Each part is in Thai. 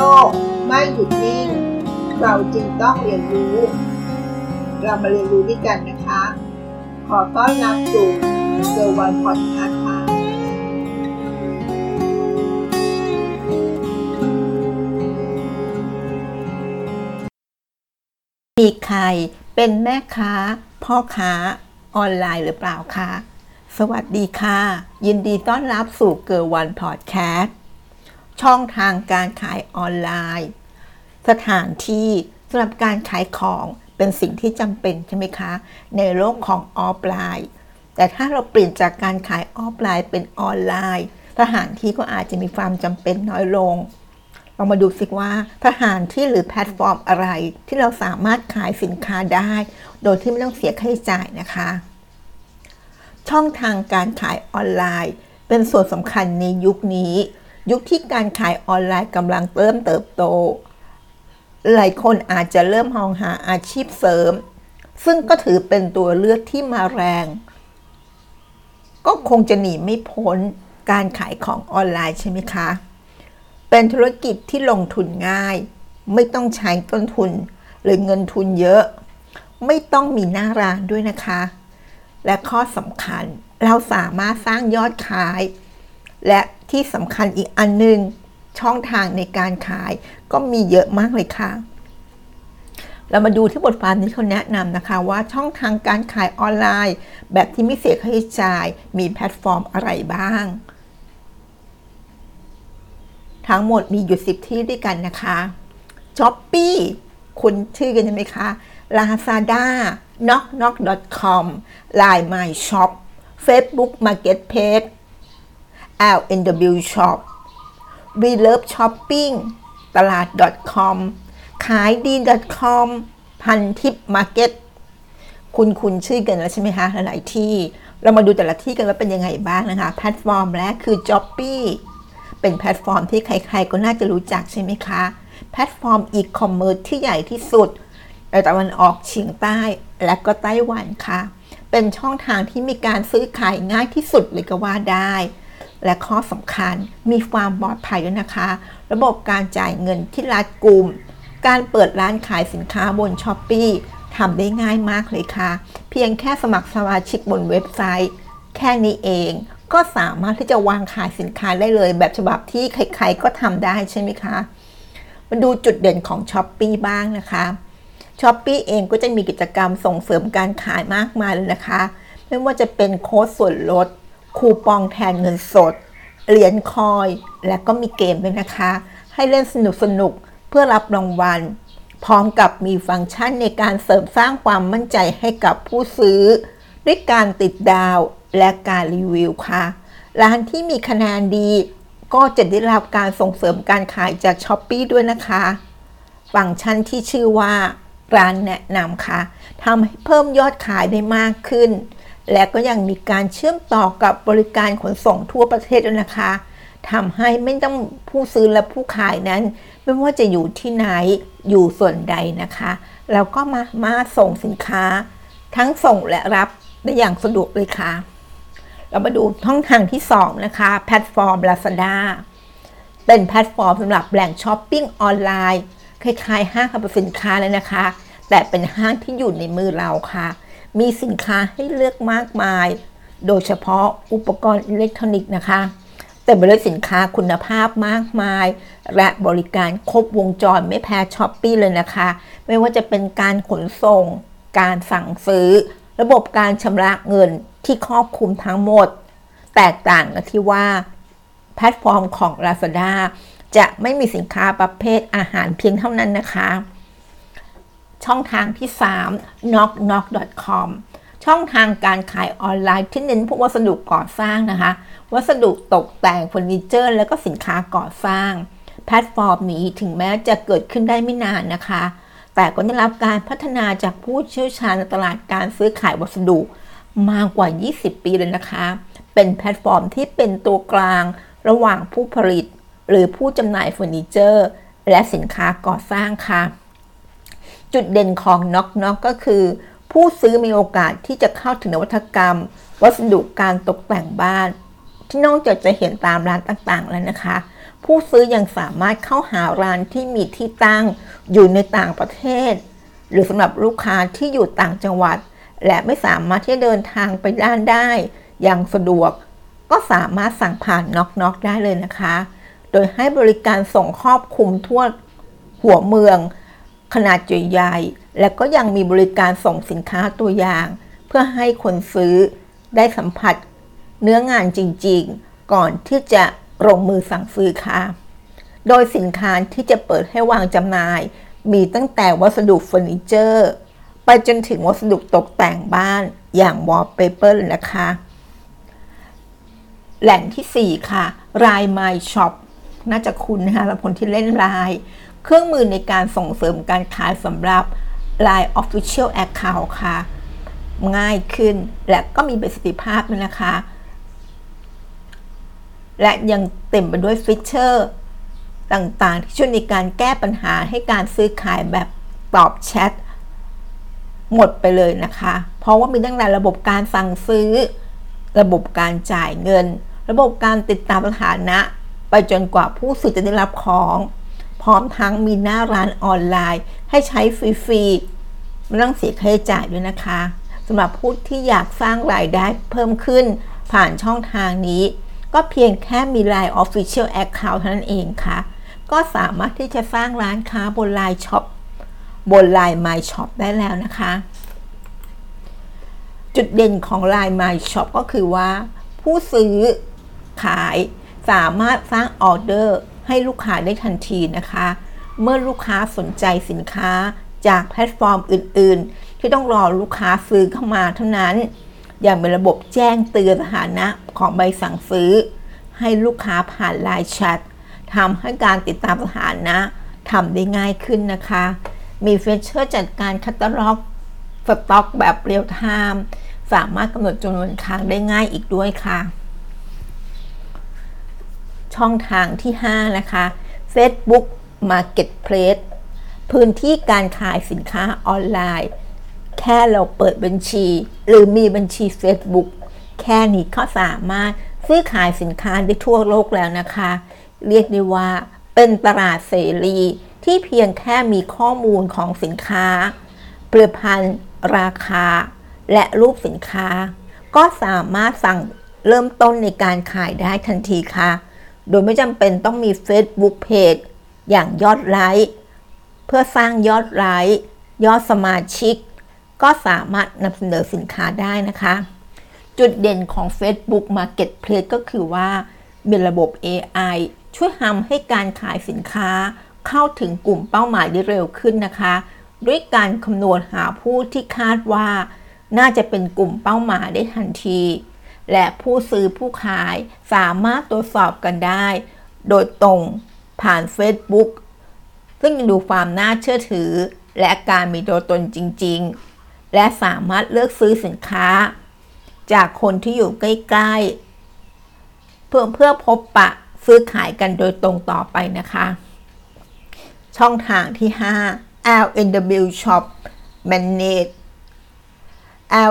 โลก ไม่หยุดนิ่ง เราจึงต้องเรียนรู้ เรามาเรียนรู้ด้วยกันนะคะ ขอต้อนรับสู่เซอร์วันพอดแคสต์ค่ะมีใครเป็นแม่ค้า พ่อค้าออนไลน์หรือเปล่าคะ สวัสดีค่ะ ยินดีต้อนรับสู่เกิร์วันพอดแคสต์ ช่องทางการขายออนไลน์ สถานที่สำหรับการขายของเป็นสิ่งที่จำเป็นใช่ไหมคะ ในโลกของออฟไลน์ แต่ถ้าเราเปลี่ยนจากการขายออฟไลน์เป็นออนไลน์ สถานที่ก็อาจจะมีความจำเป็นน้อยลงเรามาดูสิว่าสถานที่หรือแพลตฟอร์มอะไร ที่เราสามารถขายสินค้าได้ โดยที่ไม่ต้องเสียค่าใช้จ่ายนะคะ ช่องทางการขายออนไลน์ เป็นส่วนสำคัญในยุคนี้ ยุคที่การขายออนไลน์กำลังเริ่มเติบโต หลายคนอาจจะเริ่มมองหาอาชีพเสริม ซึ่งก็ถือเป็นตัวเลือกที่มาแรง ก็คงจะหนีไม่พ้นการขายของออนไลน์ใช่ไหมคะ เป็นธุรกิจที่ลงทุนง่าย ไม่ต้องใช้ต้นทุนหรือเงินทุนเยอะ ไม่ต้องมีหน้าร้านด้วยนะคะ และข้อสำคัญเราสามารถสร้างยอดขาย และที่สำคัญอีกอันหนึง ช่องทางในการขายก็มีเยอะมากเลยค่ะ เรามาดูที่บทความนี้เขาแนะนำนะคะว่าช่องทางการขายออนไลน์ แบบที่ไม่เสียค่าใช้จ่าย มีแพลตฟอร์มอะไรบ้าง ทั้งหมดมีอยู่สิบที่ด้วยกันนะคะ s h อ p e e คุณชื่อกันใช่ไหมคะ Lazada NocNoc.com Line My Shop Facebook Marketplace LNW Shop We Love Shopping ตลาด .com ขายดี .com พันทิปมาร์เก็ตคุ้นคุ้นชื่อกันแล้วใช่ไหมคะ หลายที่ เรามาดูแต่ละที่กันว่าเป็นยังไงบ้างนะคะ แพลตฟอร์มแรกคือ Shopeeเป็นแพลตฟอร์มที่ใครๆก็น่าจะรู้จักใช่ไหมคะ แพลตฟอร์มอีคอมเมิร์ซที่ใหญ่ที่สุดในตะวันออกเฉียงใต้และก็ไต้หวันค่ะ เป็นช่องทางที่มีการซื้อขายง่ายที่สุดเลยก็ว่าได้ และข้อสำคัญมีความปลอดภัยด้วยนะคะ ระบบการจ่ายเงินที่รัดกุม การเปิดร้านขายสินค้าบน Shopee ทำได้ง่ายมากเลยค่ะ เพียงแค่สมัครสมาชิกบนเว็บไซต์ แค่นี้เองก็สามารถที่จะวางขายสินค้าได้เลย แบบฉบับที่ใครๆก็ทำได้ใช่ไหมคะ มาดูจุดเด่นของ Shopee บ้างนะคะ Shopee เองก็จะมีกิจกรรมส่งเสริมการขายมากมายเลยนะคะ ไม่ว่าจะเป็นโค้ดส่วนลด คูปองแทนเงินสด เหรียญ coin และก็มีเกมด้วยนะคะ ให้เล่นสนุกสนุกเพื่อรับรางวัล พร้อมกับมีฟังก์ชันในการเสริมสร้างความมั่นใจให้กับผู้ซื้อ ด้วยการติดดาวและการรีวิวค่ะ ร้านที่มีคะแนนดี ก็จะได้รับการส่งเสริมการขายจากช้อปปีด้วยนะคะ ฟังก์ชันที่ชื่อว่าร้านแนะนำค่ะทำให้เพิ่มยอดขายได้มากขึ้น และก็ยังมีการเชื่อมต่อกับบริการขนส่งทั่วประเทศด้วยนะคะทำให้ไม่ต้องผู้ซื้อและผู้ขายนั้น ไม่ว่าจะอยู่ที่ไหนอยู่ส่วนใดนะคะแล้วก็มามาส่งสินค้า ทั้งส่งและรับได้อย่างสะดวกเลยค่ะ เรามาดูช่องทางที่ 2 นะคะ แพลตฟอร์ม Lazada เป็นแพลตฟอร์มสำหรับแหล่งช้อปปิ้งออนไลน์คล้ายๆห้างขายสินค้าเลยนะคะ แต่เป็นห้างที่อยู่ในมือเราค่ะ มีสินค้าให้เลือกมากมาย โดยเฉพาะอุปกรณ์อิเล็กทรอนิกส์นะคะแต่บริสินค้าคุณภาพมากมาย และบริการครบวงจรไม่แพ้ Shopee เลยนะคะ ไม่ว่าจะเป็นการขนส่ง การสั่งซื้อ ระบบการชำระเงินที่ครอบคลุมทั้งหมด แตกต่างกันที่ว่า แพลตฟอร์มของ Lazada จะไม่มีสินค้าประเภทอาหารเพียงเท่านั้นนะคะ ช่องทางที่ 3 NocNoc.com ช่องทางการขายออนไลน์ที่เน้นพวกวัสดุก่อสร้างนะคะ วัสดุตกแต่งเฟอร์นิเจอร์ และก็สินค้าก่อสร้าง แพลตฟอร์มนี้ถึงแม้จะเกิดขึ้นได้ไม่นานนะคะ แต่ก็ได้รับการพัฒนาจากผู้เชี่ยวชาญตลาดการซื้อขายวัสดุมากกว่า 20 ปีเลยนะคะ เป็นแพลตฟอร์มที่เป็นตัวกลางระหว่างผู้ผลิต หรือผู้จำหน่ายเฟอร์นิเจอร์ และสินค้าก่อสร้างค่ะ จุดเด่นของ NocNoc ก็คือ ผู้ซื้อมีโอกาสที่จะเข้าถึงนวัตกรรม วัสดุการตกแต่งบ้าน ที่นอกจากจะเห็นตามร้านต่างๆแล้วนะคะ ผู้ซื้อยังสามารถเข้าหาร้านที่มีที่ตั้งอยู่ในต่างประเทศ หรือสำหรับลูกค้าที่อยู่ต่างจังหวัด และไม่สามารถที่จะเดินทางไปด้านได้อย่างสะดวก ก็สามารถสั่งผ่านน็อกน็อกได้เลยนะคะ โดยให้บริการส่งครอบคลุมทั่วหัวเมือง ขนาดใหญ่ๆและก็ยังมีบริการส่งสินค้าตัวอย่าง เพื่อให้คนซื้อได้สัมผัสเนื้องานจริงๆ ก่อนที่จะลงมือสั่งซื้อค่ะ โดยสินค้าที่จะเปิดให้วางจำหน่าย มีตั้งแต่วัสดุเฟอร์นิเจอร์ ไปจนถึงวัสดุตกแต่งบ้านอย่างวอลเปเปอร์นะคะ แหล่งที่ 4 ค่ะ ราย My Shop น่าจะคุณนะคะสำหรับคนที่เล่นราย เครื่องมือในการส่งเสริมการขายสำหรับ Line Official Account ค่ะ ง่ายขึ้นและก็มีประสิทธิภาพนะคะ และยังเต็มไปด้วยฟีเจอร์ต่างๆ ที่ช่วยในการแก้ปัญหาให้การซื้อขายแบบตอบแชทหมดไปเลยนะคะ เพราะว่ามีตั้งแต่ระบบการสั่งซื้อ ระบบการจ่ายเงิน ระบบการติดตามสถานะ ไปจนกว่าผู้ซื้อจะได้รับของ พร้อมทั้งมีหน้าร้านออนไลน์ ให้ใช้ฟรีๆไม่ต้องเสียค่าใช้จ่ายด้วยนะคะสำหรับผู้ที่อยากสร้างรายได้เพิ่มขึ้นผ่านช่องทางนี้ ก็เพียงแค่มี Line Official Account เท่านั้นเองค่ะ ก็สามารถที่จะสร้างร้านค้าบน Line Shop บน Line My Shop ได้แล้วนะคะ จุดเด่นของ Line My Shop ก็คือว่า ผู้ซื้อขายสามารถสร้างออเดอร์ให้ลูกค้าได้ทันทีนะคะ เมื่อลูกค้าสนใจสินค้าจากแพลตฟอร์มอื่น ๆ ที่ต้องรอลูกค้าซื้อเข้ามาเท่านั้น อย่างเป็นระบบแจ้งเตือนสถานะของใบสั่งซื้อ ให้ลูกค้าผ่าน LINE Chat ทำให้การติดตามสถานะทำได้ง่ายขึ้นนะคะ มีฟีเจอร์จัดการแคตตาล็อกสต็อกแบบเรียลไทม์ม์สามารถกำหนดจำนวนครั้งได้ง่ายอีกด้วยค่ะ ช่องทางที่ 5 นะคะ Facebook Marketplace พื้นที่การขายสินค้าออนไลน์ แค่เราเปิดบัญชี หรือมีบัญชี Facebook แค่นี้ก็สามารถซื้อขายสินค้าได้ทั่วโลกแล้วนะคะ เรียกได้ว่าเป็นตลาดเสรีที่เพียงแค่มีข้อมูลของสินค้าผลิตภัณฑ์ ราคา และรูปสินค้า ก็สามารถสั่งเริ่มต้นในการขายได้ทันทีค่ะ โดยไม่จำเป็นต้องมี Facebook Page อย่างยอดไลค์เพื่อสร้างยอดไลค์ยอดสมาชิก ก็สามารถนำเสนอสินค้าได้นะคะ จุดเด่นของ Facebook Marketplace ก็คือว่ามีระบบ AI ช่วยทำให้การขายสินค้าเข้าถึงกลุ่มเป้าหมายได้เร็วขึ้นนะคะ ด้วยการคำนวณหาผู้ที่คาดว่า น่าจะเป็นกลุ่มเป้าหมายได้ทันที และผู้ซื้อผู้ขายสามารถตรวจสอบกันได้ โดยตรงผ่าน Facebook ซึ่งดูความน่าเชื่อถือ และการมีตัวตนจริง ๆ และสามารถเลือกซื้อสินค้า จากคนที่อยู่ใกล้ ๆ เพื่อเพื่อพบปะซื้อขายกันโดยตรงต่อไปนะคะ ช่องทางที่ 5 LNW Shop Manage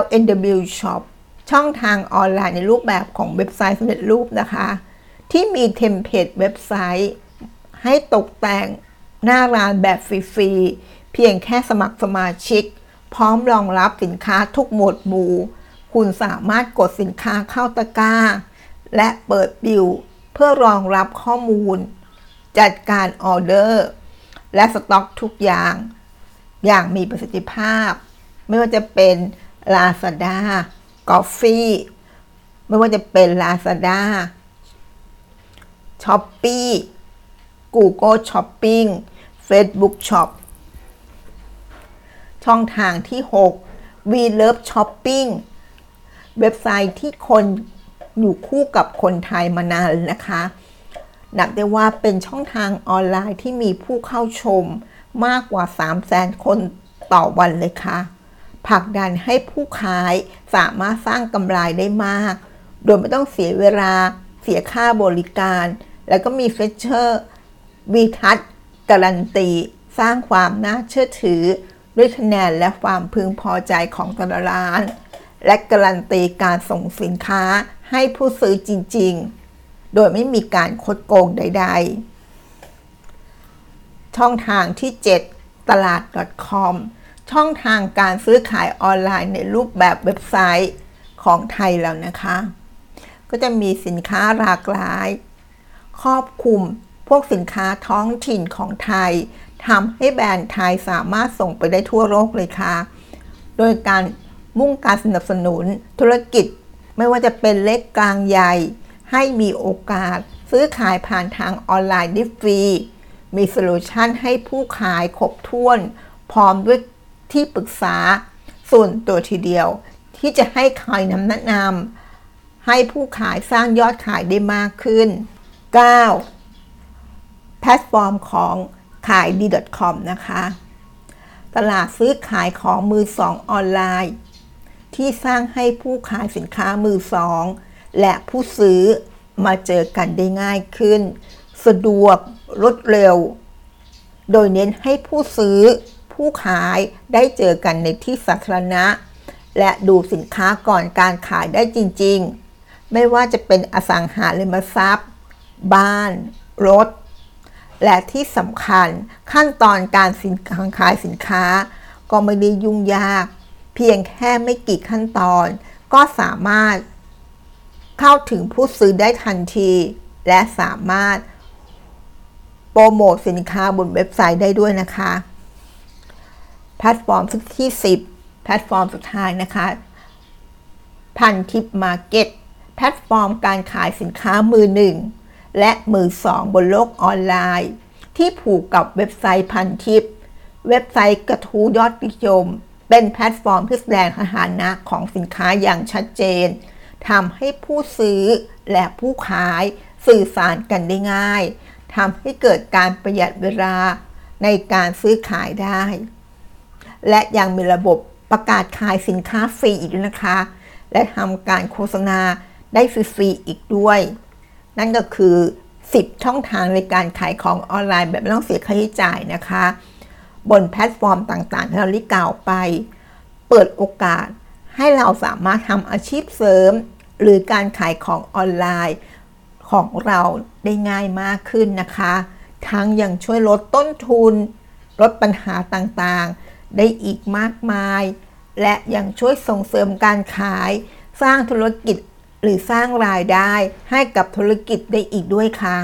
LNW Shop ช่องทางออนไลน์ในรูปแบบของเว็บไซต์สำเร็จรูปนะคะ ที่มี template เว็บไซต์ ให้ตกแต่งหน้าร้านแบบฟรีๆ เพียงแค่สมัครสมาชิก พร้อมรองรับสินค้าทุกหมวดหมู่ คุณสามารถกดสินค้าเข้าตะกร้า และเปิดบิลเพื่อรองรับข้อมูล จัดการออเดอร์ และสต็อกทุกอย่าง อย่างมีประสิทธิภาพ ไม่ว่าจะเป็น Lazada g o f f e e ไม่ว่าจะเป็น Lazada Shopee Google Shopping Facebook Shop ช่องทางที่ 6 We Love Shopping เว็บไซต์ที่คนอยู่คู่กับคนไทยมานานนะคะ นับได้ว่าเป็นช่องทางออนไลน์ที่มีผู้เข้าชมมากกว่า 3 0 0แสนคนต่อวันเลยค่ะ ผลักดันให้ผู้ขายสามารถสร้างกำไรได้มาก โดยไม่ต้องเสียเวลาเสียค่าบริการ แล้วก็มีฟีเจอร์ WeTrust Guarantee สร้างความน่าเชื่อถือ ด้วยคะแนนและความพึงพอใจของแต่ละร้าน และการันตีการส่งสินค้าให้ผู้ซื้อจริง ๆ โดยไม่มีการคดโกงใด ๆ ช่องทางที่ 7 ตลาด .com ช่องทางการซื้อขายออนไลน์ในรูปแบบเว็บไซต์ของไทยแล้วนะคะ ก็จะมีสินค้าหลากหลาย ครอบคลุมพวกสินค้าท้องถิ่นของไทยทำให้แบรนด์ไทยสามารถส่งไปได้ทั่วโลกเลยค่ะ โดยการมุ่งการสนับสนุนธุรกิจไม่ว่าจะเป็นเล็กกลางใหญ่ ให้มีโอกาสซื้อขายผ่านทางออนไลน์ได้ฟรี มีโซลูชันให้ผู้ขายครบถ้วน พร้อมด้วย ที่ปรึกษา ส่วนตัวทีเดียว ที่จะให้คอยนำแนะนำให้ผู้ขายสร้างยอดขายได้มากขึ้น 9. แพลตฟอร์มของขายดี .com นะคะ ตลาดซื้อขายของมือสองออนไลน์ ที่สร้างให้ผู้ขายสินค้ามือสองและผู้ซื้อมาเจอกันได้ง่ายขึ้น สะดวกรวดเร็ว โดยเน้นให้ผู้ซื้อ ผู้ขายได้เจอกันในที่สาธารณะ และดูสินค้าก่อนการขายได้จริงๆ ไม่ว่าจะเป็นอสังหาริมทรัพย์ บ้าน รถ และที่สำคัญขั้นตอนการสินขายสินค้า ก็ไม่ได้ยุ่งยาก เพียงแค่ไม่กี่ขั้นตอน ก็สามารถเข้าถึงผู้ซื้อได้ทันที และสามารถโปรโมทสินค้าบนเว็บไซต์ได้ด้วยนะคะ แพลตฟอร์มที่ 10 แพลตฟอร์มสุดท้ายนะคะ พันทิปมาร์เก็ตแพลตฟอร์มการขายสินค้ามือหนึ่งและมือสองบนโลกออนไลน์ ที่ผูกกับเว็บไซต์พันทิป เว็บไซต์กระทู้ยอดนิยม เป็นแพลตฟอร์มที่แสดงสถานะของสินค้าอย่างชัดเจนทำให้ผู้ซื้อและผู้ขายสื่อสารกันได้ง่ายทำให้เกิดการประหยัดเวลาในการซื้อขายได้ และยังมีระบบประกาศขายสินค้าฟรีอีกด้วยนะคะ และทำการโฆษณาได้ฟรีๆอีกด้วย นั่นก็คือ 10 ช่องทางในการขายของออนไลน์แบบไม่ต้องเสียค่าใช้จ่ายนะคะ บนแพลตฟอร์มต่างๆที่เราได้กล่าวไป เปิดโอกาสให้เราสามารถทำอาชีพเสริม หรือการขายของออนไลน์ของเราได้ง่ายมากขึ้นนะคะ ทั้งยังช่วยลดต้นทุน ลดปัญหาต่างๆ ได้อีกมากมาย และยังช่วยส่งเสริมการขาย สร้างธุรกิจหรือสร้างรายได้ให้กับธุรกิจได้อีกด้วยค่ะ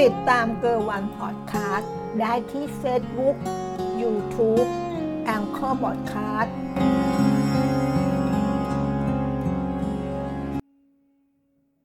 ติดตามเกอร์วันพอดคาสต์ได้ที่ Facebook YouTube แองเกอร์บอดคาสต์